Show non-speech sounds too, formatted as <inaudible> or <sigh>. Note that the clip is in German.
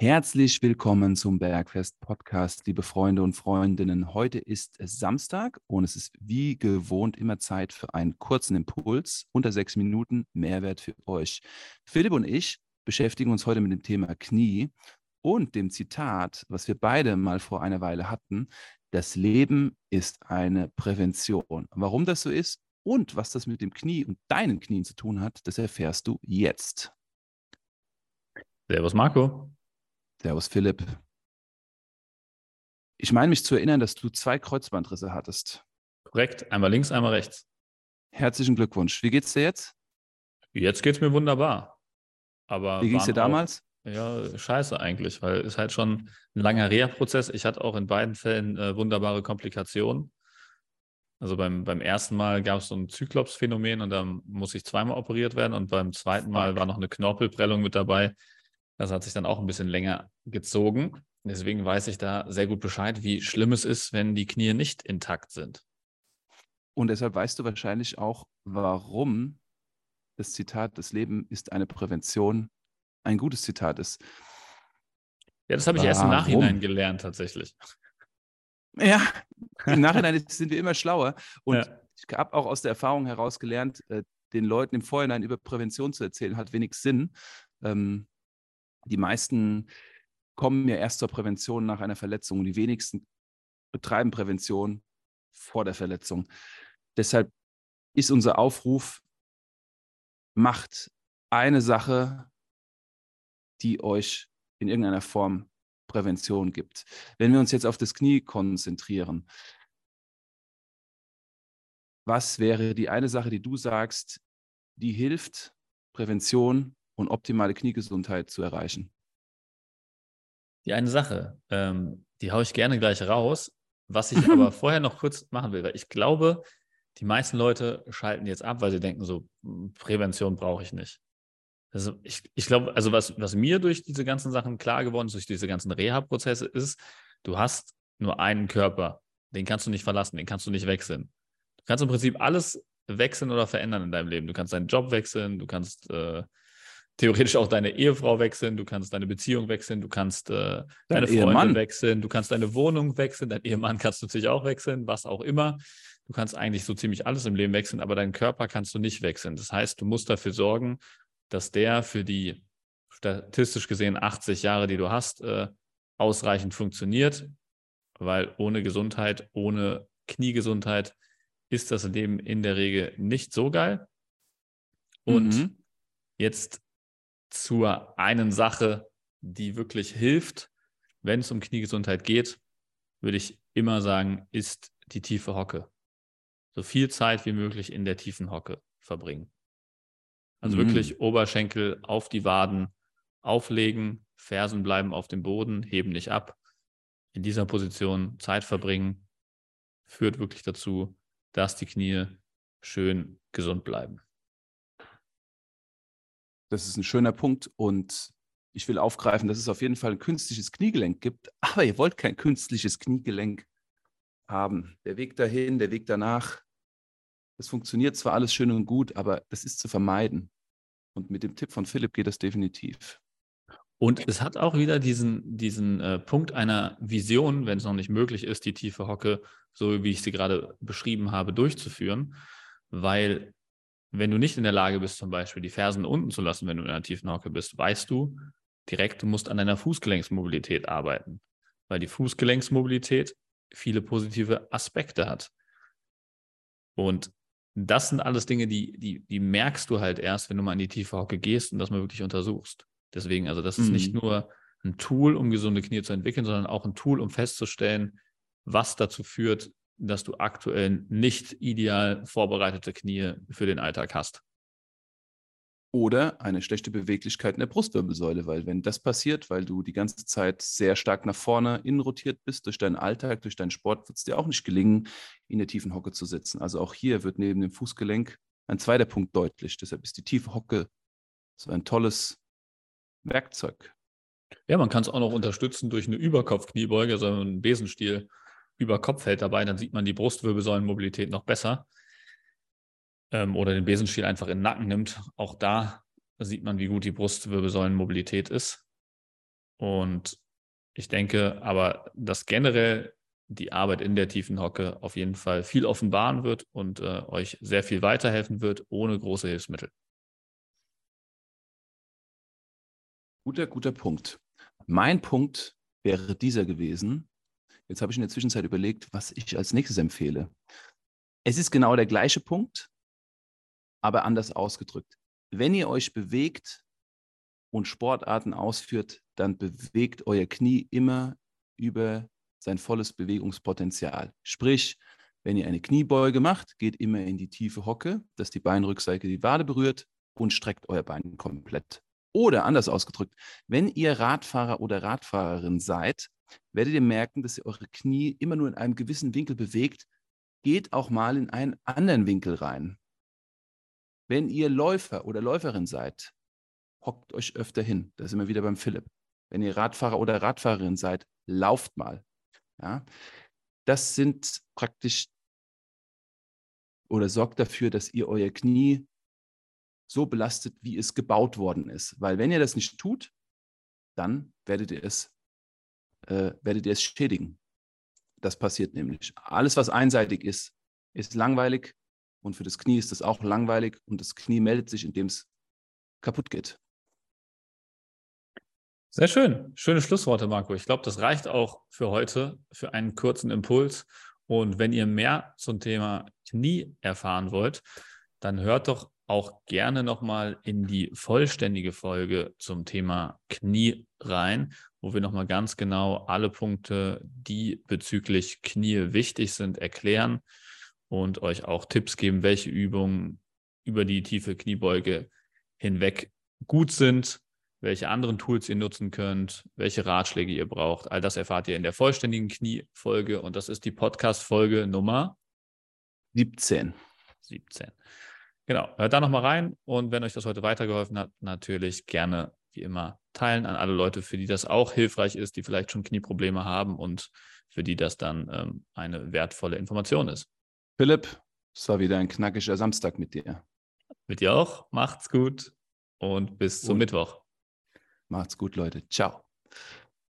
Herzlich willkommen zum Bergfest Podcast, liebe Freunde und Freundinnen. Heute ist Samstag und es ist wie gewohnt immer Zeit für einen kurzen Impuls unter sechs Minuten Mehrwert für euch. Philipp und ich beschäftigen uns heute mit dem Thema Knie und dem Zitat, was wir beide mal vor einer Weile hatten. Das Leben ist eine Prävention. Warum das so ist und was das mit dem Knie und deinen Knien zu tun hat, das erfährst du jetzt. Servus Marco. Servus Philipp. Ich meine mich zu erinnern, dass du zwei Kreuzbandrisse hattest. Korrekt, einmal links, einmal rechts. Herzlichen Glückwunsch. Wie geht's dir jetzt? Jetzt geht's mir wunderbar. Aber Wie ging's dir damals? Auch, ja, scheiße eigentlich, weil es halt schon ein langer Reha-Prozess. Ich hatte auch in beiden Fällen äh, wunderbare Komplikationen. Also beim, beim ersten Mal gab es so ein Zyklops-Phänomen und dann muss ich zweimal operiert werden und beim zweiten Mal war noch eine Knorpelprellung mit dabei. Das hat sich dann auch ein bisschen länger gezogen. Deswegen weiß ich da sehr gut Bescheid, wie schlimm es ist, wenn die Knie nicht intakt sind. Und deshalb weißt du wahrscheinlich auch, warum das Zitat, das Leben ist eine Prävention, ein gutes Zitat ist. Ja, das habe ich erst im Nachhinein gelernt, tatsächlich. Ja, im Nachhinein sind wir immer schlauer. Und ja. ich habe auch aus der Erfahrung heraus gelernt, äh, den Leuten im Vorhinein über Prävention zu erzählen, hat wenig Sinn. Ähm, die meisten kommen ja erst zur Prävention nach einer Verletzung die wenigsten betreiben Prävention vor der Verletzung. Deshalb ist unser Aufruf, macht eine Sache, die euch in irgendeiner Form Prävention gibt. Wenn wir uns jetzt auf das Knie konzentrieren, was wäre die eine Sache, die du sagst, die hilft, Prävention und optimale Kniegesundheit zu erreichen? Die eine Sache, ähm, die haue ich gerne gleich raus. Was ich <laughs> aber vorher noch kurz machen will, weil ich glaube, die meisten Leute schalten jetzt ab, weil sie denken, so hm, Prävention brauche ich nicht. Also ich, ich glaube, also was, was mir durch diese ganzen Sachen klar geworden ist, durch diese ganzen Reha-Prozesse, ist, du hast nur einen Körper. Den kannst du nicht verlassen, den kannst du nicht wechseln. Du kannst im Prinzip alles wechseln oder verändern in deinem Leben. Du kannst deinen Job wechseln, du kannst äh, theoretisch auch deine Ehefrau wechseln, du kannst deine Beziehung wechseln, du kannst äh, deine Freunde Ehemann. wechseln, du kannst deine Wohnung wechseln, dein Ehemann kannst du natürlich auch wechseln, was auch immer. Du kannst eigentlich so ziemlich alles im Leben wechseln, aber deinen Körper kannst du nicht wechseln. Das heißt, du musst dafür sorgen, dass der für die statistisch gesehen 80 Jahre, die du hast, äh, ausreichend funktioniert, weil ohne Gesundheit, ohne Kniegesundheit ist das Leben in der Regel nicht so geil. Und mhm. jetzt zur einen Sache, die wirklich hilft, wenn es um Kniegesundheit geht, würde ich immer sagen, ist die tiefe Hocke. So viel Zeit wie möglich in der tiefen Hocke verbringen. Also mhm. wirklich Oberschenkel auf die Waden auflegen, Fersen bleiben auf dem Boden, heben nicht ab. In dieser Position Zeit verbringen, führt wirklich dazu, dass die Knie schön gesund bleiben. Das ist ein schöner Punkt und ich will aufgreifen, dass es auf jeden Fall ein künstliches Kniegelenk gibt, <laughs> aber ihr wollt kein künstliches Kniegelenk haben. Der Weg dahin, der Weg danach, das funktioniert zwar alles schön und gut, aber das ist zu vermeiden. Und mit dem Tipp von Philipp geht das definitiv. Und es hat auch wieder diesen, diesen äh, Punkt einer Vision, wenn es noch nicht möglich ist, die tiefe Hocke, so wie ich sie gerade beschrieben habe, durchzuführen. Weil wenn du nicht in der Lage bist, zum Beispiel die Fersen unten zu lassen, wenn du in einer tiefen Hocke bist, weißt du direkt, du musst an deiner Fußgelenksmobilität arbeiten, weil die Fußgelenksmobilität viele positive Aspekte hat. Und das sind alles Dinge, die, die, die merkst du halt erst, wenn du mal in die tiefe Hocke gehst und das mal wirklich untersuchst. Deswegen, also das ist nicht mhm. nur ein Tool, um gesunde Knie zu entwickeln, sondern auch ein Tool, um festzustellen, was dazu führt, dass du aktuell nicht ideal vorbereitete Knie für den Alltag hast. Oder eine schlechte Beweglichkeit in der Brustwirbelsäule, weil wenn das passiert, weil du die ganze Zeit sehr stark nach vorne innen rotiert bist durch deinen Alltag, durch deinen Sport, wird es dir auch nicht gelingen, in der tiefen Hocke zu sitzen. Also auch hier wird neben dem Fußgelenk ein zweiter Punkt deutlich. Deshalb ist die tiefe Hocke so ein tolles Werkzeug. Ja, man kann es auch noch unterstützen durch eine Überkopfkniebeuge, also einen Besenstiel über Kopf hält dabei, dann sieht man die Brustwirbelsäulenmobilität noch besser. Ähm, oder den Besenstiel einfach in den Nacken nimmt. Auch da sieht man, wie gut die Brustwirbelsäulenmobilität ist. Und ich denke aber, dass generell die Arbeit in der tiefen Hocke auf jeden Fall viel offenbaren wird und äh, euch sehr viel weiterhelfen wird, ohne große Hilfsmittel. Guter, guter Punkt. Mein Punkt wäre dieser gewesen. Jetzt habe ich in der Zwischenzeit überlegt, was ich als nächstes empfehle. Es ist genau der gleiche Punkt, aber anders ausgedrückt. Wenn ihr euch bewegt und Sportarten ausführt, dann bewegt euer Knie immer über sein volles Bewegungspotenzial. Sprich, wenn ihr eine Kniebeuge macht, geht immer in die tiefe Hocke, dass die Beinrückseite die Wade berührt und streckt euer Bein komplett. Oder anders ausgedrückt, wenn ihr Radfahrer oder Radfahrerin seid, werdet ihr merken, dass ihr eure Knie immer nur in einem gewissen Winkel bewegt. Geht auch mal in einen anderen Winkel rein. Wenn ihr Läufer oder Läuferin seid, hockt euch öfter hin. Da sind wir wieder beim Philipp. Wenn ihr Radfahrer oder Radfahrerin seid, lauft mal. Ja? Das sind praktisch oder sorgt dafür, dass ihr euer Knie so belastet, wie es gebaut worden ist. Weil wenn ihr das nicht tut, dann werdet ihr es, äh, werdet ihr es schädigen. Das passiert nämlich. Alles, was einseitig ist, ist langweilig und für das Knie ist es auch langweilig und das Knie meldet sich, indem es kaputt geht. Sehr schön. Schöne Schlussworte, Marco. Ich glaube, das reicht auch für heute, für einen kurzen Impuls. Und wenn ihr mehr zum Thema Knie erfahren wollt, dann hört doch auch gerne nochmal in die vollständige Folge zum Thema Knie rein, wo wir nochmal ganz genau alle Punkte, die bezüglich Knie wichtig sind, erklären und euch auch Tipps geben, welche Übungen über die tiefe Kniebeuge hinweg gut sind, welche anderen Tools ihr nutzen könnt, welche Ratschläge ihr braucht. All das erfahrt ihr in der vollständigen Kniefolge und das ist die Podcast-Folge Nummer 17. 17. Genau, hört da nochmal rein und wenn euch das heute weitergeholfen hat, natürlich gerne wie immer teilen an alle Leute, für die das auch hilfreich ist, die vielleicht schon Knieprobleme haben und für die das dann ähm, eine wertvolle Information ist. Philipp, es war wieder ein knackiger Samstag mit dir. Mit dir auch. Macht's gut und bis zum und Mittwoch. Macht's gut, Leute. Ciao.